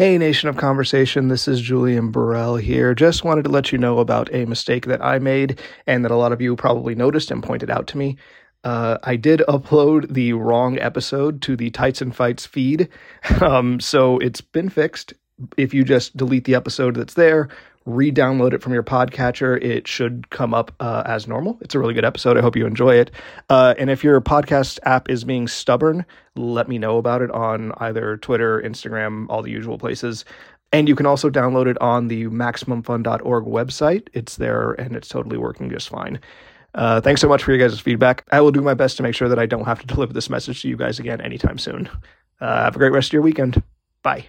Hey, Nation of Conversation, this is Julian Burrell here. Just wanted to let you know about a mistake that I made and that a lot of you probably noticed and pointed out to me. Uh, I did upload the wrong episode to the Tights and Fights feed, um, so it's been fixed. If you just delete the episode that's there, re download it from your podcatcher, it should come up uh, as normal. It's a really good episode. I hope you enjoy it. Uh, and if your podcast app is being stubborn, let me know about it on either Twitter, Instagram, all the usual places. And you can also download it on the MaximumFun.org website. It's there and it's totally working just fine. Uh, thanks so much for your guys' feedback. I will do my best to make sure that I don't have to deliver this message to you guys again anytime soon. Uh, have a great rest of your weekend. Bye.